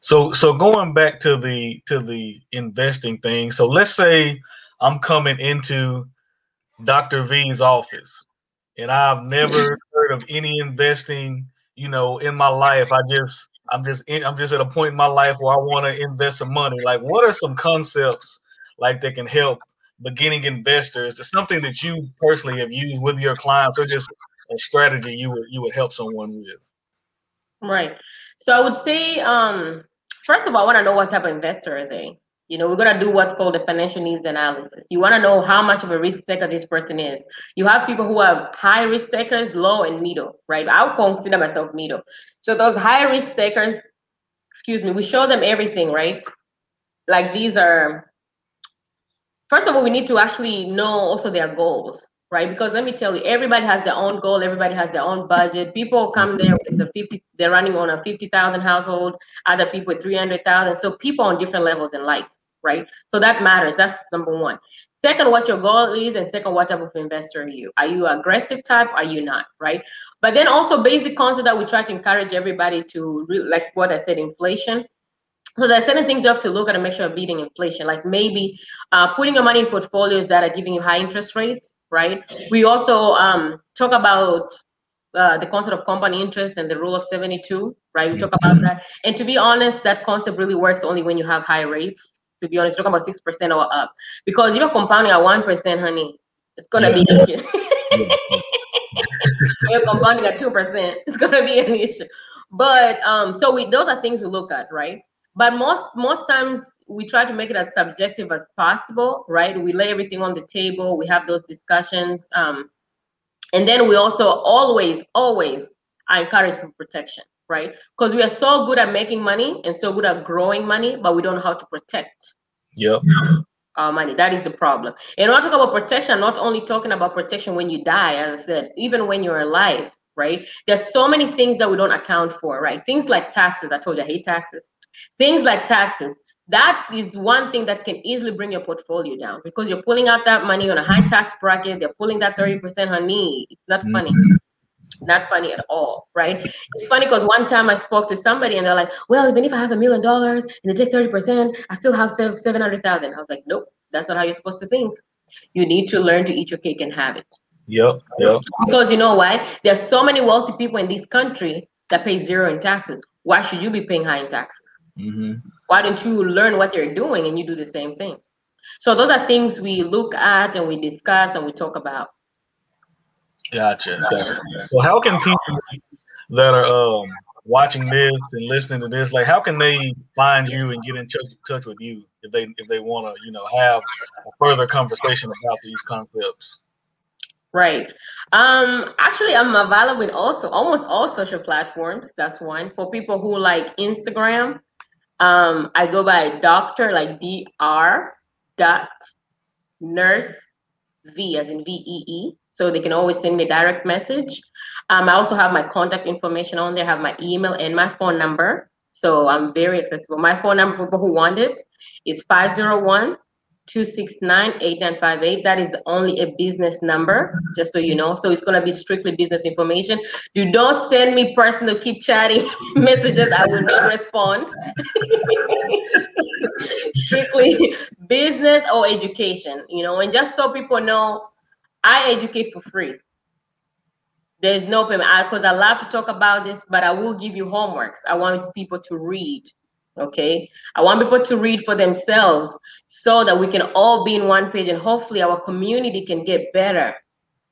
So so going back to the to the investing thing. So let's say I'm coming into Dr. V's office and I've never heard of any investing, you know, in my life. I just I'm just in, I'm just at a point in my life where I want to invest some money. Like, what are some concepts like that can help beginning investors? It's something that you personally have used with your clients, or just a strategy you would you would help someone with. Right. So I would say, um, first of all, I want to know what type of investor are they. You know, we're gonna do what's called a financial needs analysis. You want to know how much of a risk taker this person is. You have people who have high risk takers, low and middle, right? I would consider myself middle. So those high risk takers, excuse me, we show them everything, right? Like these are, first of all, we need to actually know also their goals, right? Because let me tell you, everybody has their own goal, everybody has their own budget. People come there with a 50, they're running on a 50,000 household, other people with 300,000. So people on different levels in life, right? So that matters. That's number one. Second, what your goal is, and second, what type of investor are you? Are you aggressive type? Are you not? Right? But then also basic concept that we try to encourage everybody to re- like what I said, inflation. So there's certain things you have to look at and make sure you're beating inflation. Like maybe uh, putting your money in portfolios that are giving you high interest rates, right? We also um, talk about uh, the concept of compound interest and the rule of 72, right? We talk about that. And to be honest, that concept really works only when you have high rates. To be honest, talking about 6% or up. Because you're compounding at 1%, honey, it's going to yeah. be you're compounding at two percent, it's gonna be an issue. But um, so we those are things we look at, right? But most most times we try to make it as subjective as possible, right? We lay everything on the table, we have those discussions. Um, and then we also always, always I encourage protection, right? Because we are so good at making money and so good at growing money, but we don't know how to protect. Yep our money. That is the problem. And when I talk about protection, I'm not only talking about protection when you die, as I said, even when you're alive, right? There's so many things that we don't account for, right? Things like taxes. I told you I hate taxes. Things like taxes. That is one thing that can easily bring your portfolio down because you're pulling out that money on a high tax bracket. They're pulling that 30% honey. It's not funny. Mm-hmm. Not funny at all, right? It's funny because one time I spoke to somebody and they're like, well, even if I have a million dollars and they take 30%, I still have 700,000. I was like, nope, that's not how you're supposed to think. You need to learn to eat your cake and have it. Yep, yep. Because you know why? There's so many wealthy people in this country that pay zero in taxes. Why should you be paying high in taxes? Mm-hmm. Why don't you learn what they're doing and you do the same thing? So those are things we look at and we discuss and we talk about. Gotcha, gotcha. So how can people that are um, watching this and listening to this, like how can they find you and get in touch, touch with you if they if they want to, you know, have a further conversation about these concepts? Right. Um, actually, I'm available in also almost all social platforms. That's one for people who like Instagram. Um, I go by doctor like dr dot nurse v as in v e e. So they can always send me direct message. Um, I also have my contact information on there. I have my email and my phone number. So I'm very accessible. My phone number for people who want it is 501 269-8958. That is only a business number, just so you know. So it's gonna be strictly business information. You don't send me personal keep chatting messages, I will not respond. strictly business or education, you know, and just so people know, I educate for free. There's no payment. Because I, I love to talk about this, but I will give you homeworks. I want people to read okay? I want people to read for themselves so that we can all be in one page and hopefully our community can get better.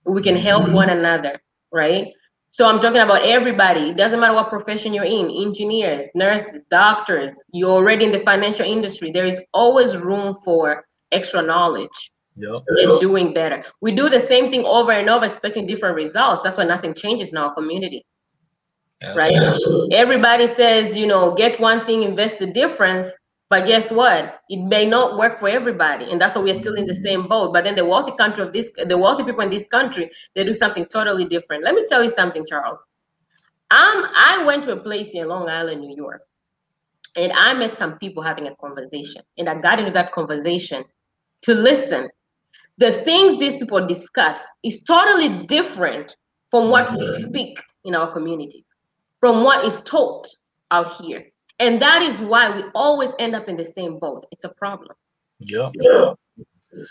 We can help mm-hmm. one another right? So i'm talking about everybody. It doesn't matter what profession you're in engineers nurses doctors. You're already in the financial industry. There is always room for extra knowledge yep. and doing better we do the same thing over and over expecting different results that's why nothing changes in our community right? Everybody says, you know, get one thing, invest the difference. But guess what? It may not work for everybody, and that's why we're still in the same boat. But then the wealthy country of this, the wealthy people in this country, they do something totally different. Let me tell you something, Charles. Um, I went to a place in Long Island, New York, and I met some people having a conversation, and I got into that conversation to listen. The things these people discuss is totally different from what we speak in our communities from what is taught out here. And that is why we always end up in the same boat. It's a problem. Yeah.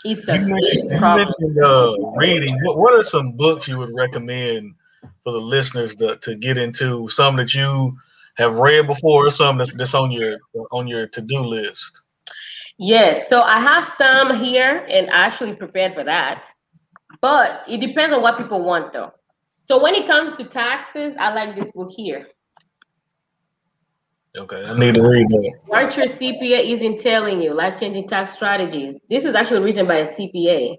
It's a you problem. Mentioned, uh, reading. What, what are some books you would recommend for the listeners to, to get into? Some that you have read before, or some that's, that's on your on your to do list. Yes, so I have some here, and I actually prepared for that. But it depends on what people want, though. So when it comes to taxes, I like this book here. Okay, I need to read that. What your CPA isn't telling you, life changing tax strategies. This is actually written by a CPA.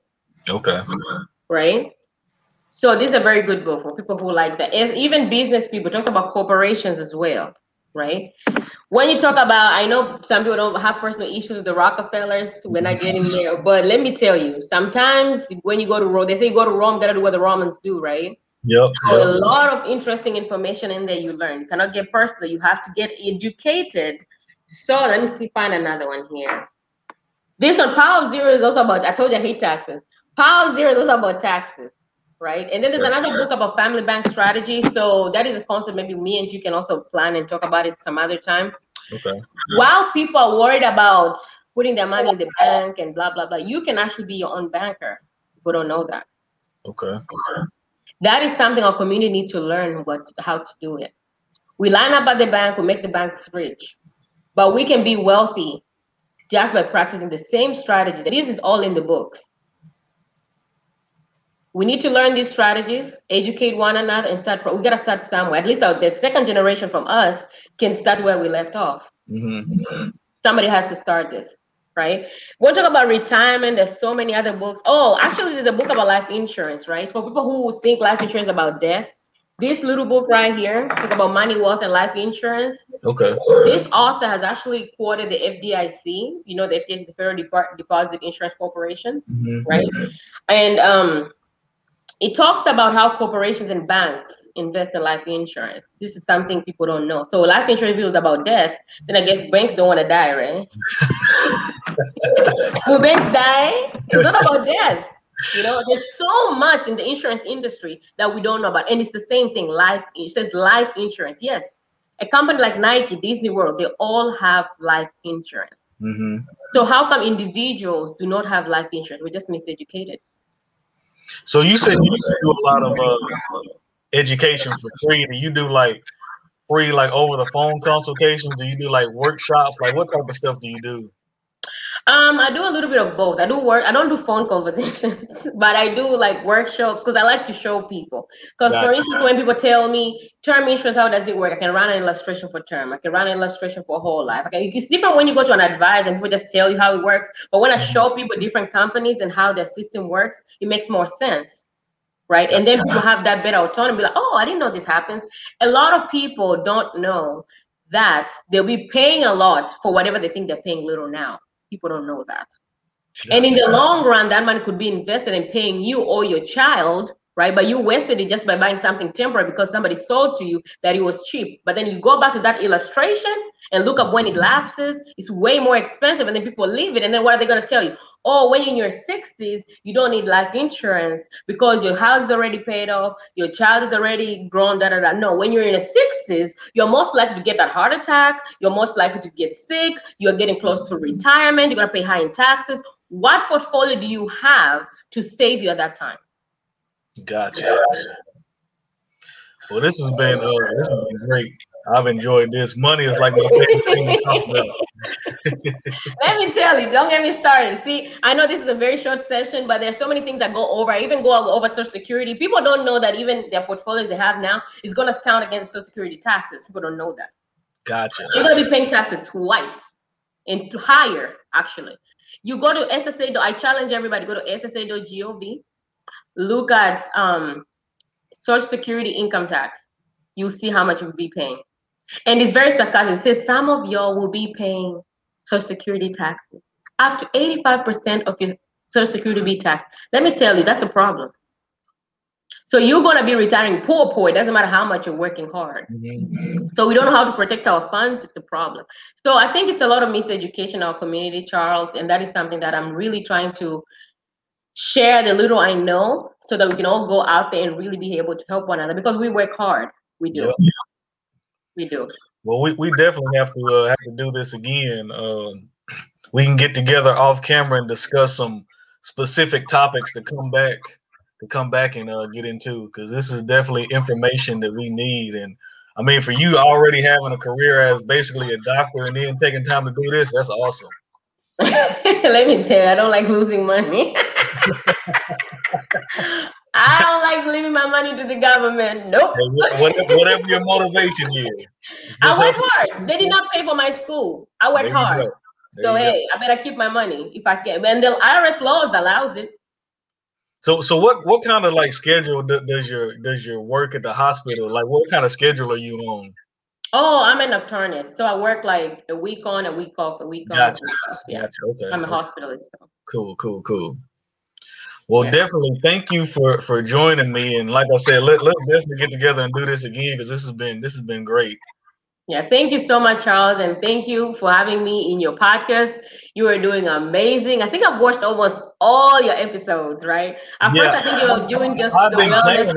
Okay. Right? So this is a very good book for people who like that. even business people talk about corporations as well, right? When you talk about, I know some people don't have personal issues with the Rockefellers. We're not getting there, but let me tell you, sometimes when you go to Rome, they say you go to Rome, gotta do what the Romans do, right? Yep, yep. A lot of interesting information in there you learn. You cannot get personal. You have to get educated. So let me see, find another one here. This one, Power of Zero is also about, I told you I hate taxes. Power of Zero is also about taxes, right? And then there's another book about family bank strategy. So that is a concept maybe me and you can also plan and talk about it some other time. Okay. While people are worried about putting their money in the bank and blah, blah, blah, you can actually be your own banker. People don't know that. Okay. that is something our community needs to learn what how to do it. We line up at the bank, we make the banks rich, but we can be wealthy just by practicing the same strategies. This is all in the books. We need to learn these strategies, educate one another, and start. We gotta start somewhere. At least our, the second generation from us can start where we left off. Mm-hmm. Somebody has to start this right? We'll talk about retirement. There's so many other books. Oh, actually, there's a book about life insurance, right? So people who think life insurance about death, this little book right here talk about money, wealth, and life insurance. Okay. This author has actually quoted the FDIC, you know, the FDIC, the Federal Deposit Insurance Corporation, mm-hmm. right? And um, it talks about how corporations and banks invest in life insurance. This is something people don't know. So life insurance is about death, then I guess banks don't want to die, right? Will banks die? It's not about death. You know, there's so much in the insurance industry that we don't know about. And it's the same thing. Life it says life insurance. Yes. A company like Nike, Disney World, they all have life insurance. Mm-hmm. So how come individuals do not have life insurance? We're just miseducated. So you said you do a lot of uh, education for free. Do you do like free like over the phone consultations? Do you do like workshops? Like what type of stuff do you do? Um, I do a little bit of both. I do work. I don't do phone conversations, but I do like workshops because I like to show people. Because for instance, when people tell me term insurance, how does it work? I can run an illustration for term. I can run an illustration for whole life. Okay, it's different when you go to an advisor and people just tell you how it works. But when I mm-hmm. show people different companies and how their system works, it makes more sense right? And then people have that better autonomy, like, oh, I didn't know this happens. A lot of people don't know that they'll be paying a lot for whatever they think they're paying little now. People don't know that. Yeah. And in the long run, that money could be invested in paying you or your child right? But you wasted it just by buying something temporary because somebody sold to you that it was cheap. But then you go back to that illustration and look up when it lapses, it's way more expensive. And then people leave it. And then what are they going to tell you? Oh, when you're in your 60s, you don't need life insurance because your house is already paid off, your child is already grown, da da da. No, when you're in the 60s, you're most likely to get that heart attack, you're most likely to get sick, you're getting close to retirement, you're going to pay high in taxes. What portfolio do you have to save you at that time? Gotcha. Well, this has been uh, this has been great. I've enjoyed this. Money is like my favorite thing to talk about. Let me tell you, don't get me started. See, I know this is a very short session, but there's so many things that go over. I even go over Social Security. People don't know that even their portfolios they have now is going to count against Social Security taxes. People don't know that. Gotcha. So you're going to be paying taxes twice and to higher, actually. You go to SSA. I challenge everybody go to SSA.gov look at um, Social Security income tax. You'll see how much you'll be paying. And it's very sarcastic. It says some of y'all will be paying Social Security taxes. Up to 85% of your Social Security be taxed. Let me tell you, that's a problem. So you're going to be retiring poor, poor. It doesn't matter how much you're working hard. Mm-hmm. So we don't know how to protect our funds. It's a problem. So I think it's a lot of miseducation in our community, Charles, and that is something that I'm really trying to share the little I know so that we can all go out there and really be able to help one another because we work hard. We do. Yeah. We do. Well, we, we definitely have to uh, have to do this again. Um, we can get together off camera and discuss some specific topics to come back to come back and uh, get into because this is definitely information that we need. And I mean, for you already having a career as basically a doctor and then taking time to do this, that's awesome. Let me tell you, I don't like losing money. I don't like leaving my money to the government. Nope. whatever, whatever your motivation is. I work hard. They did not pay for my school. I work hard. So hey, go. I better keep my money if I can. And the IRS laws allows it. So so what what kind of like schedule does your does your work at the hospital like what kind of schedule are you on? Oh, I'm a nocturnist, so I work like a week on, a week off, a week gotcha. on. Yeah, gotcha. okay. I'm a hospitalist. So. Cool, cool, cool. Well, yeah. definitely thank you for for joining me. And like I said, let, let's definitely get together and do this again because this has been this has been great. Yeah, thank you so much, Charles, and thank you for having me in your podcast. You are doing amazing. I think I've watched almost all your episodes, right? At yeah. first, I think you were doing just I've been, planning,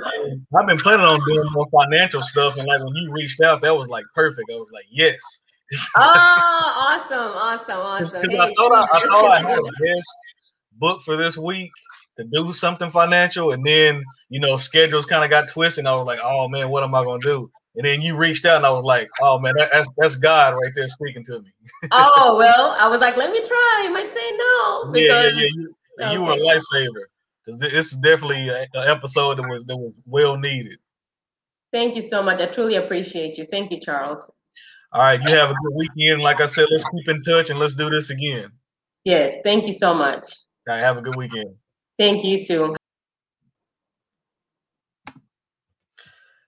I've been planning on doing more financial stuff, and like when you reached out, that was like perfect. I was like, yes. oh, awesome, awesome, awesome. Hey, I thought I, I thought I had a guest book for this week, to do something financial, and then you know schedules kind of got twisted. And I was like, oh man, what am I gonna do? And then you reached out, and I was like, oh man, that, that's that's God right there speaking to me. oh well, I was like, let me try. I might say no. Because, yeah, yeah, yeah. You, okay. you were a lifesaver because it's definitely an episode that was that was well needed. Thank you so much. I truly appreciate you. Thank you, Charles. All right, you have a good weekend. Like I said, let's keep in touch and let's do this again. Yes, thank you so much. All right, have a good weekend. Thank you too.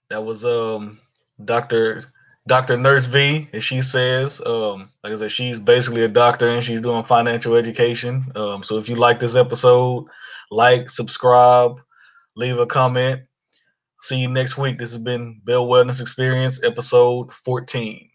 That was um Dr. Dr. Nurse V, as she says. Um, like I said, she's basically a doctor and she's doing financial education. Um, so if you like this episode, like, subscribe, leave a comment. See you next week. This has been Bell Wellness Experience, episode 14.